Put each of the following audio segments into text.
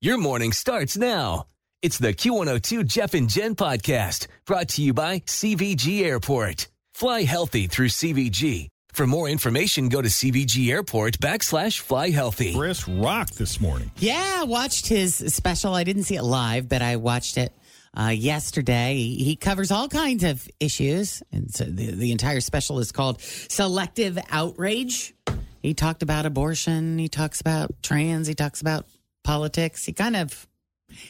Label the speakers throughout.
Speaker 1: Your morning starts now. It's the Q102 Jeff and Jen podcast brought to you by CVG Airport. Fly healthy through CVG. For more information, go to CVG Airport backslash fly healthy.
Speaker 2: Chris Rock this morning.
Speaker 3: Yeah, I watched his special. I didn't see it live, but I watched it uh, yesterday. He, he covers all kinds of issues. And so the, the entire special is called Selective Outrage. He talked about abortion. He talks about trans. He talks about politics. He kind of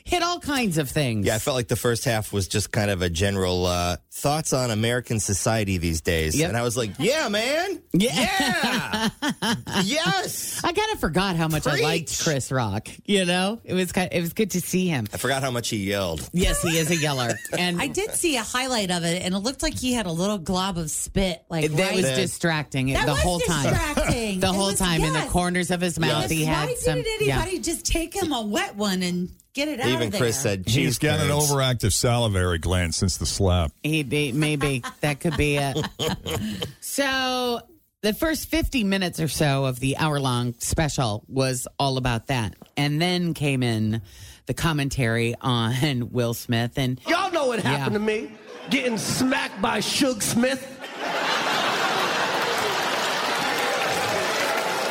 Speaker 3: hit all kinds of things.
Speaker 4: Yeah, I felt like the first half was just kind of a general uh, thoughts on American society these days.
Speaker 3: Yep.
Speaker 4: And I was like, yeah, man.
Speaker 3: Yeah.
Speaker 4: Yeah. yes.
Speaker 3: I kind of forgot how much I liked Chris Rock. You know, it was kind it was good to see him.
Speaker 4: I forgot how much he yelled.
Speaker 3: Yes, he is a yeller, and
Speaker 5: I did see a highlight of it, and it looked like he had a little glob of spit, like
Speaker 3: that
Speaker 5: right.
Speaker 3: was distracting
Speaker 5: That
Speaker 3: the
Speaker 5: was
Speaker 3: whole time.
Speaker 5: distracting.
Speaker 3: The
Speaker 5: It
Speaker 3: whole
Speaker 5: was-
Speaker 3: time in the corners of his mouth,
Speaker 5: Yes,
Speaker 3: he had
Speaker 5: Why
Speaker 3: some.
Speaker 5: didn't
Speaker 3: yeah.
Speaker 5: anybody just take him a wet one and get it out
Speaker 4: Even
Speaker 5: of there?
Speaker 4: Chris said,
Speaker 2: He's
Speaker 4: "Geez,
Speaker 2: got an
Speaker 4: parents."
Speaker 2: overactive salivary gland since the slap.
Speaker 3: He, he- maybe that could be it. so the first 50 minutes or so of the hour long special was all about that. And then came in the commentary on Will Smith. And
Speaker 6: Y'all know what happened
Speaker 3: Yeah.
Speaker 6: to me. Getting smacked by Suge Smith.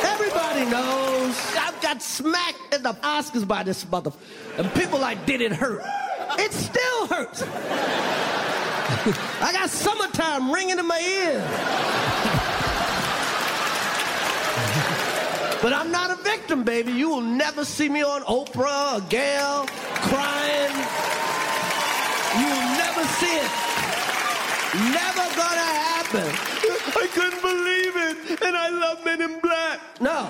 Speaker 6: Everybody knows I got smacked at the Oscars by this mother. And people like, did it hurt? It still hurts. I got summertime ringing in my ears. But I'm not a victim, baby. You will never see me on Oprah or Gayle crying. You'll never see it. Never gonna happen. I couldn't believe it, and I love Men in Black. No.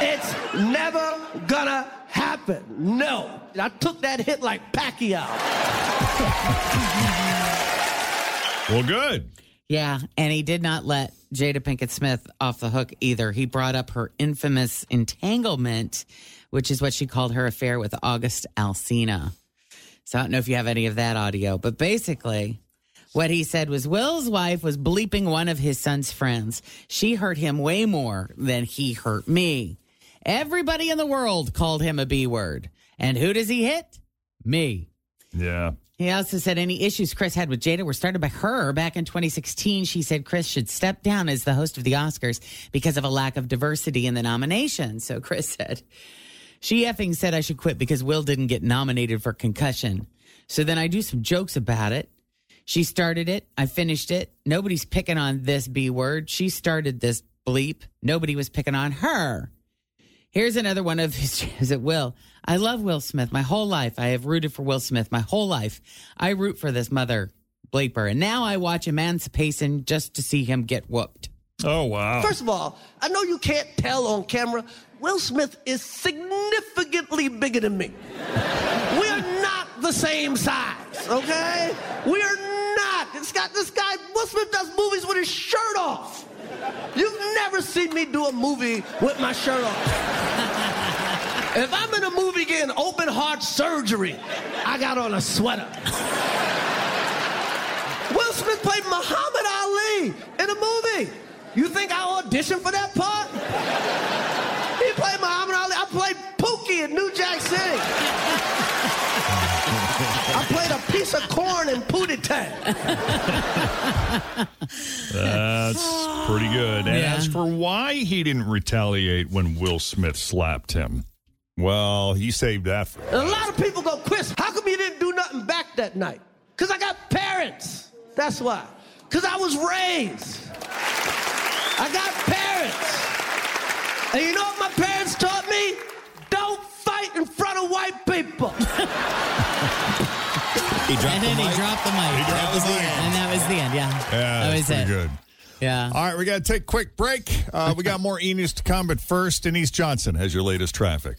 Speaker 6: It's never gonna happen. No. I took that hit like Pacquiao.
Speaker 2: Well, good.
Speaker 3: yeah, and he did not let Jada Pinkett Smith off the hook either. He brought up her infamous entanglement, which is what she called her affair with August Alsina. So I don't know if you have any of that audio, but basically, what he said was Will's wife was bleeping one of his son's friends. She hurt him way more than he hurt me. Everybody in the world called him a B word. And who does he hit? Me.
Speaker 2: Yeah.
Speaker 3: He also said any issues Chris had with Jada were started by her. Back in 2016, she said Chris should step down as the host of the Oscars because of a lack of diversity in the nomination. So Chris said, she effing said I should quit because Will didn't get nominated for concussion. So then I do some jokes about it. She started it. I finished it. Nobody's picking on this B word. She started this bleep. Nobody was picking on her. Here's another one of his jabs at Will. I love Will Smith. My whole life, I have rooted for Will Smith. My whole life, I root for this mother bleeper. And now I watch Emancipation just to see him get whooped.
Speaker 2: Oh, wow.
Speaker 6: First of all, I know you can't tell on camera. Will Smith is significantly bigger than me. We're not the same size, okay? We're not. This guy, this guy, Will Smith does movies with his shirt off. You've never seen me do a movie with my shirt off. If I'm in a movie getting open heart surgery, I got on a sweater. Will Smith played Muhammad Ali in a movie. You think I auditioned for that part? He played Muhammad Ali. I played Pookie in New Jack City. I played a piece of corn in Pootie Tang.
Speaker 2: That's pretty good. And
Speaker 3: Yeah.
Speaker 2: as for why he didn't retaliate when Will Smith slapped him, well, he saved that for
Speaker 6: a lot of people go, Chris, how come you didn't do nothing back that night? Because I got parents. That's why. Because I was raised. I got parents. And you know what my parents taught me? Don't fight in front of white people.
Speaker 4: He dropped
Speaker 3: And
Speaker 4: the
Speaker 3: then he
Speaker 4: mic.
Speaker 3: dropped the mic.
Speaker 4: That was the end.
Speaker 3: And that was the end. Yeah.
Speaker 2: Yeah,
Speaker 3: that was
Speaker 2: pretty
Speaker 3: it.
Speaker 2: good.
Speaker 3: Yeah.
Speaker 2: All right, we got to take a quick break. Uh, we got more E News to come, but first, Denise Johnson has your latest traffic.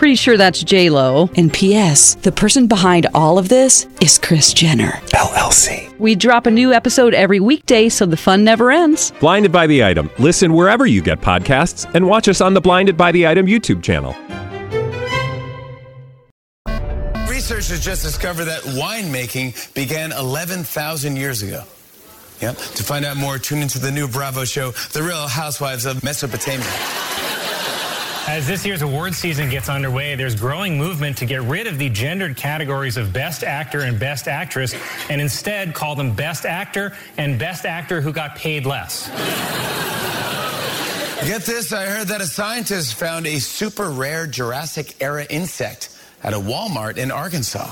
Speaker 7: Pretty sure that's J Lo.
Speaker 8: And P.S. The person behind all of this is Kris Jenner.
Speaker 9: LLC.
Speaker 7: We drop a new episode every weekday, so the fun never ends.
Speaker 9: Blinded by the item. Listen wherever you get podcasts, and watch us on the Blinded by the Item YouTube channel.
Speaker 10: Researchers just discovered that winemaking began 11,000 years ago. Yep. To find out more, tune into the new Bravo show, The Real Housewives of Mesopotamia.
Speaker 11: As this year's award season gets underway, there's growing movement to get rid of the gendered categories of Best Actor and Best Actress and instead call them Best Actor and Best Actor who got paid less.
Speaker 10: Get this, I heard that a scientist found a super rare Jurassic era insect at a Walmart in Arkansas.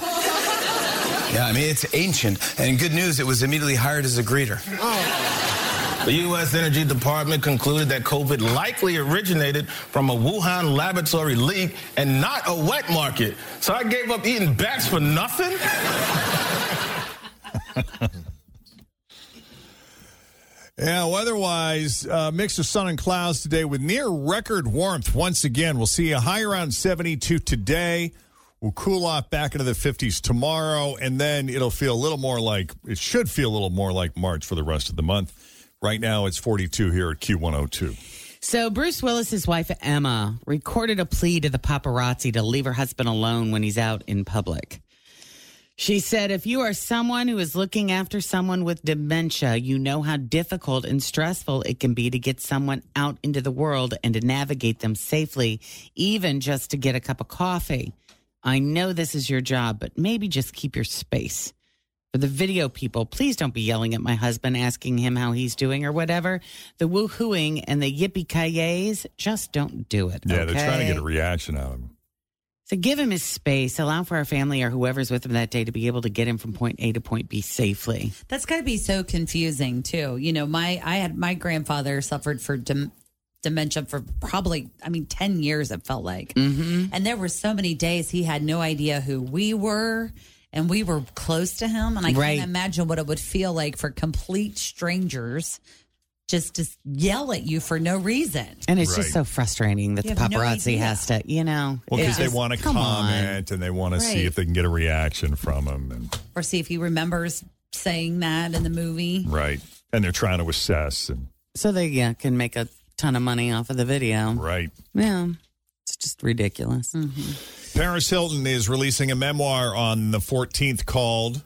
Speaker 10: Yeah, I mean, it's ancient. And good news, it was immediately hired as a greeter. Oh.
Speaker 12: The U.S. Energy Department concluded that COVID likely originated from a Wuhan laboratory leak and not a wet market. So I gave up eating bats for nothing?
Speaker 2: Yeah, weather-wise, uh, mix of sun and clouds today with near record warmth once again. We'll see a high around 72 today. We'll cool off back into the 50s tomorrow, and then it'll feel a little more like, it should feel a little more like March for the rest of the month. Right now, it's 42 here at Q102.
Speaker 3: So, Bruce Willis's wife, Emma, recorded a plea to the paparazzi to leave her husband alone when he's out in public. She said, if you are someone who is looking after someone with dementia, you know how difficult and stressful it can be to get someone out into the world and to navigate them safely, even just to get a cup of coffee. I know this is your job, but maybe just keep your space. For the video people, please don't be yelling at my husband, asking him how he's doing or whatever. The woohooing and the yippee ki just don't do it.
Speaker 2: Yeah, they're trying to get a reaction out of him.
Speaker 3: So give him his space. Allow for our family or whoever's with him that day to be able to get him from point A to point B safely.
Speaker 5: That's got to be so confusing too. You know, my I had my grandfather suffered for dem- dementia for probably I mean 10 years it felt like.
Speaker 3: Mm-hmm.
Speaker 5: And there were so many days he had no idea who we were and we were close to him and I
Speaker 3: Right.
Speaker 5: can't imagine what it would feel like for complete strangers just to yell at you for no reason.
Speaker 3: And it's just so frustrating that
Speaker 5: You
Speaker 3: the
Speaker 5: have no
Speaker 3: paparazzi has to, you know.
Speaker 2: Well, because they want to
Speaker 3: come on.
Speaker 2: comment and they want to see if they can get a reaction from him. And
Speaker 5: Or see if he remembers saying that in the movie.
Speaker 2: right, and they're trying to assess and
Speaker 3: So they yeah, can make a ton of money off of the video.
Speaker 2: right.
Speaker 3: Yeah. It's just ridiculous.
Speaker 2: Paris Hilton is releasing a memoir on the 14th called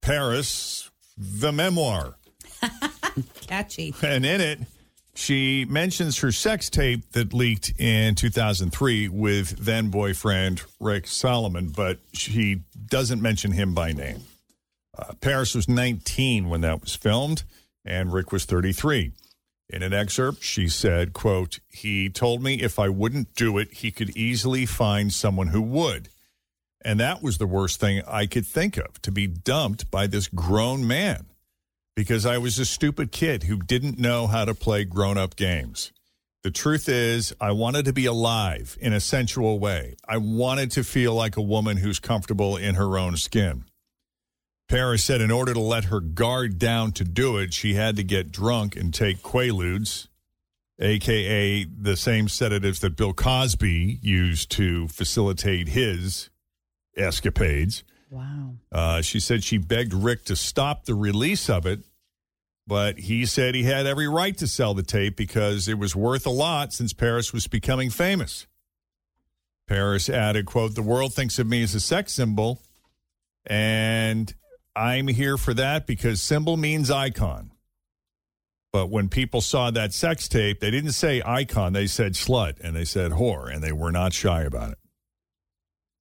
Speaker 2: Paris, the Memoir.
Speaker 5: Catchy.
Speaker 2: And in it, she mentions her sex tape that leaked in 2003 with then boyfriend Rick Salomon, but she doesn't mention him by name. Uh, Paris was 19 when that was filmed, and Rick was 33. In an excerpt, she said, quote, he told me if I wouldn't do it, he could easily find someone who would. And that was the worst thing I could think of, to be dumped by this grown man because I was a stupid kid who didn't know how to play grown up games. The truth is, I wanted to be alive in a sensual way. I wanted to feel like a woman who's comfortable in her own skin. Paris said in order to let her guard down to do it, she had to get drunk and take Quaaludes, aka the same sedatives that Bill Cosby used to facilitate his escapades.
Speaker 5: Wow.
Speaker 2: Uh, she said she begged Rick to stop the release of it, but he said he had every right to sell the tape because it was worth a lot since Paris was becoming famous. Paris added, quote, the world thinks of me as a sex symbol, and I'm here for that because symbol means icon. But when people saw that sex tape, they didn't say icon, they said slut and they said whore, and they were not shy about it.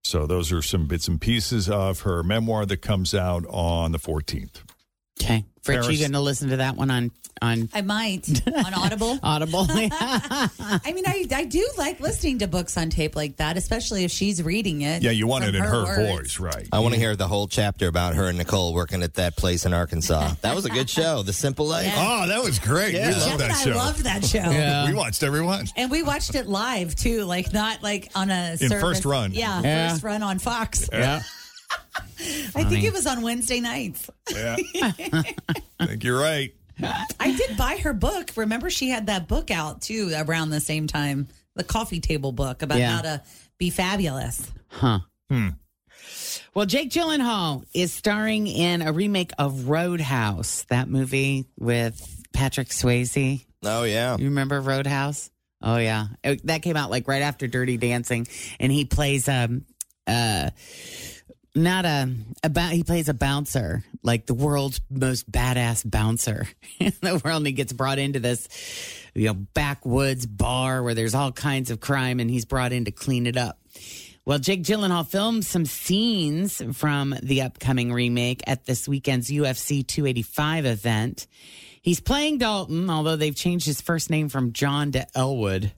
Speaker 2: So those are some bits and pieces of her memoir that comes out on the 14th.
Speaker 3: Okay. Fritz, you going to listen to that one on on
Speaker 5: I might on Audible.
Speaker 3: Audible?
Speaker 5: I mean, I, I do like listening to books on tape like that, especially if she's reading it.
Speaker 2: Yeah, you want it in her,
Speaker 5: words.
Speaker 2: voice, right?
Speaker 4: I want to hear the whole chapter about her and Nicole working at that place in Arkansas. That was a good show, The Simple Life.
Speaker 2: Oh, that was great.
Speaker 4: Yeah.
Speaker 2: We
Speaker 5: Jeff
Speaker 2: love that
Speaker 5: and I loved that show.
Speaker 2: We watched every one.
Speaker 5: And we watched it live too, like not like on a
Speaker 2: In
Speaker 5: service.
Speaker 2: first run.
Speaker 5: Yeah,
Speaker 3: Yeah.
Speaker 5: first run on Fox.
Speaker 2: Yeah.
Speaker 5: I think it was on Wednesday nights.
Speaker 2: Yeah. I think you're right.
Speaker 5: I did buy her book. Remember, she had that book out too around the same time the coffee table book about
Speaker 3: Yeah.
Speaker 5: how to be fabulous.
Speaker 3: Huh.
Speaker 2: Hmm.
Speaker 3: Well, Jake Gyllenhaal is starring in a remake of Roadhouse, that movie with Patrick Swayze.
Speaker 4: Oh yeah.
Speaker 3: You remember Roadhouse? Oh yeah, It- that came out like right after Dirty Dancing, and he plays um uh not a about he plays a bouncer, like the world's most badass bouncer in the world. And he gets brought into this you know backwoods bar where there's all kinds of crime, and he's brought in to clean it up. Well, Jake Gyllenhaal filmed some scenes from the upcoming remake at this weekend's UFC 285 event. He's playing Dalton, although they've changed his first name from John to Elwood.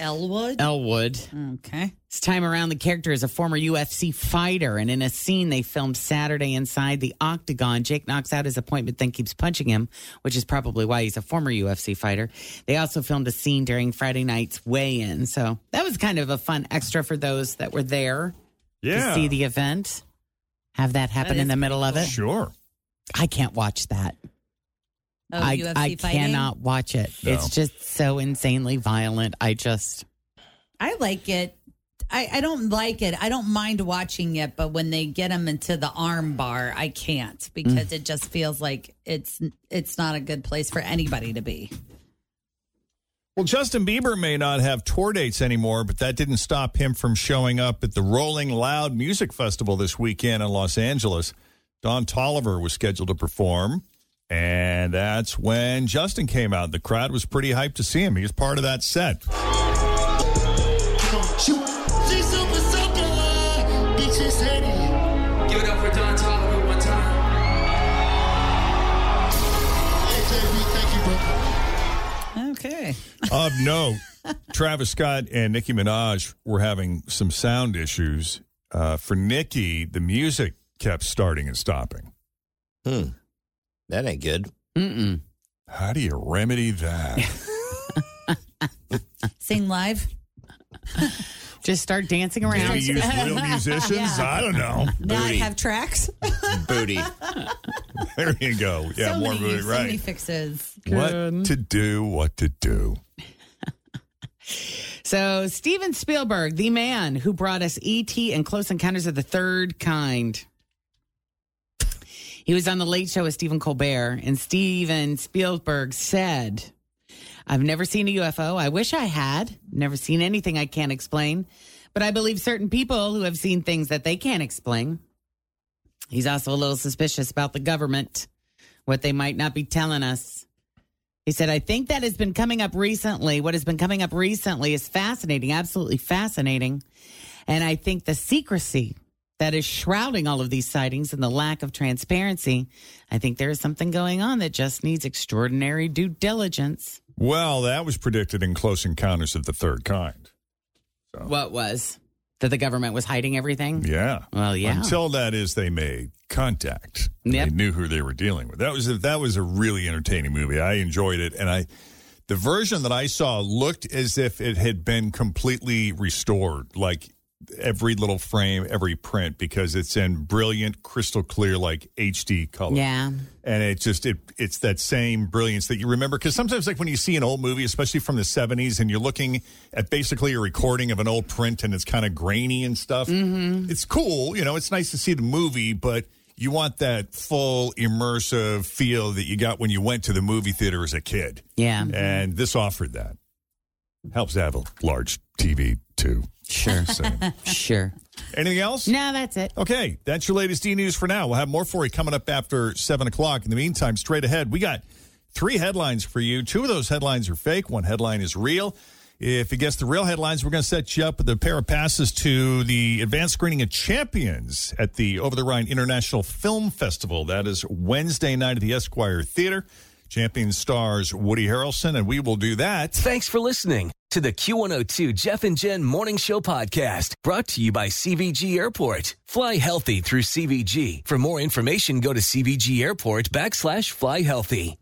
Speaker 5: Elwood.
Speaker 3: Elwood.
Speaker 5: Okay.
Speaker 3: This time around, the character is a former UFC fighter, and in a scene they filmed Saturday inside the octagon, Jake knocks out his appointment, then keeps punching him, which is probably why he's a former UFC fighter. They also filmed a scene during Friday night's weigh-in, so that was kind of a fun extra for those that were there
Speaker 2: Yeah.
Speaker 3: to see the event. Have that happen
Speaker 5: That
Speaker 3: in the middle of it.
Speaker 2: Sure.
Speaker 3: I can't watch that.
Speaker 5: Oh,
Speaker 3: I,
Speaker 5: UFC
Speaker 3: I
Speaker 5: fighting?
Speaker 3: cannot watch it.
Speaker 2: No.
Speaker 3: It's just so insanely violent. I just
Speaker 5: I like it. I, I don't like it. I don't mind watching it, but when they get him into the arm bar, I can't because mm. it just feels like it's it's not a good place for anybody to be.
Speaker 2: Well, Justin Bieber may not have tour dates anymore, but that didn't stop him from showing up at the Rolling Loud Music Festival this weekend in Los Angeles. Don Toliver was scheduled to perform, and that's when Justin came out. The crowd was pretty hyped to see him. He was part of that set.
Speaker 13: She, she's super, super, bitches hate it.
Speaker 14: Give it up for Don Toliver one time.
Speaker 13: Hey, JB, thank you, brother.
Speaker 5: Okay.
Speaker 2: Of note, Travis Scott and Nicki Minaj were having some sound issues. Uh, for Nicki, the music kept starting and stopping.
Speaker 4: Hmm. That ain't good.
Speaker 3: mm-mm.
Speaker 2: How do you remedy that?
Speaker 5: Sing live.
Speaker 3: just start dancing around.
Speaker 2: Maybe use real musicians? I don't know.
Speaker 5: Now I
Speaker 4: Booty.
Speaker 5: have tracks.
Speaker 4: Booty.
Speaker 2: There you go. Yeah,
Speaker 5: so
Speaker 2: more
Speaker 5: many,
Speaker 2: booty,
Speaker 5: so many
Speaker 2: right.
Speaker 5: fixes.
Speaker 2: What to do, what to do.
Speaker 3: So, Steven Spielberg, the man who brought us E.T. and Close Encounters of the Third Kind. He was on the Late Show with Stephen Colbert, and Steven Spielberg said, I've never seen a UFO. I wish I had. Never seen anything I can't explain. But I believe certain people who have seen things that they can't explain. He's also a little suspicious about the government, what they might not be telling us. He said, I think that has been coming up recently. What has been coming up recently is fascinating, absolutely fascinating. And I think the secrecy that is shrouding all of these sightings and the lack of transparency, I think there is something going on that just needs extraordinary due diligence.
Speaker 2: Well, that was predicted in Close Encounters of the Third Kind.
Speaker 3: What was? That the government was hiding everything?
Speaker 2: Yeah.
Speaker 3: Well, yeah.
Speaker 2: Until that is, they made contact.
Speaker 3: Yep.
Speaker 2: They knew who they were dealing with. That was a, that was a really entertaining movie. I enjoyed it, and I the version that I saw looked as if it had been completely restored, like every little frame, every print, because it's in brilliant, crystal clear, like HD color.
Speaker 3: Yeah.
Speaker 2: and it just it it's that same brilliance that you remember because sometimes like when you see an old movie especially from the 70s and you're looking at basically a recording of an old print and it's kind of grainy and stuff mm-hmm. it's cool you know it's nice to see the movie but you want that full immersive feel that you got when you went to the movie theater as a kid
Speaker 3: Yeah.
Speaker 2: and this offered that helps to have a large tv too
Speaker 3: Sure.
Speaker 2: So,
Speaker 3: Sure.
Speaker 2: anything else
Speaker 3: No, that's it.
Speaker 2: Okay, that's your latest E News for now. We'll have more for you coming up after 7 o'clock. In the meantime, straight ahead, we got three headlines for you. Two of those headlines are fake, one headline is real. If you guess the real headlines, we're going to set you up with a pair of passes to the advanced screening of Champions at the Over the Rhine International Film Festival. That is Wednesday night at the Esquire Theater. Champion stars Woody Harrelson, and we will do that.
Speaker 1: Thanks for listening to the Q102 Jeff and Jen Morning Show podcast brought to you by CVG Airport. Fly healthy through CVG. For more information, go to CVG Airport backslash fly healthy.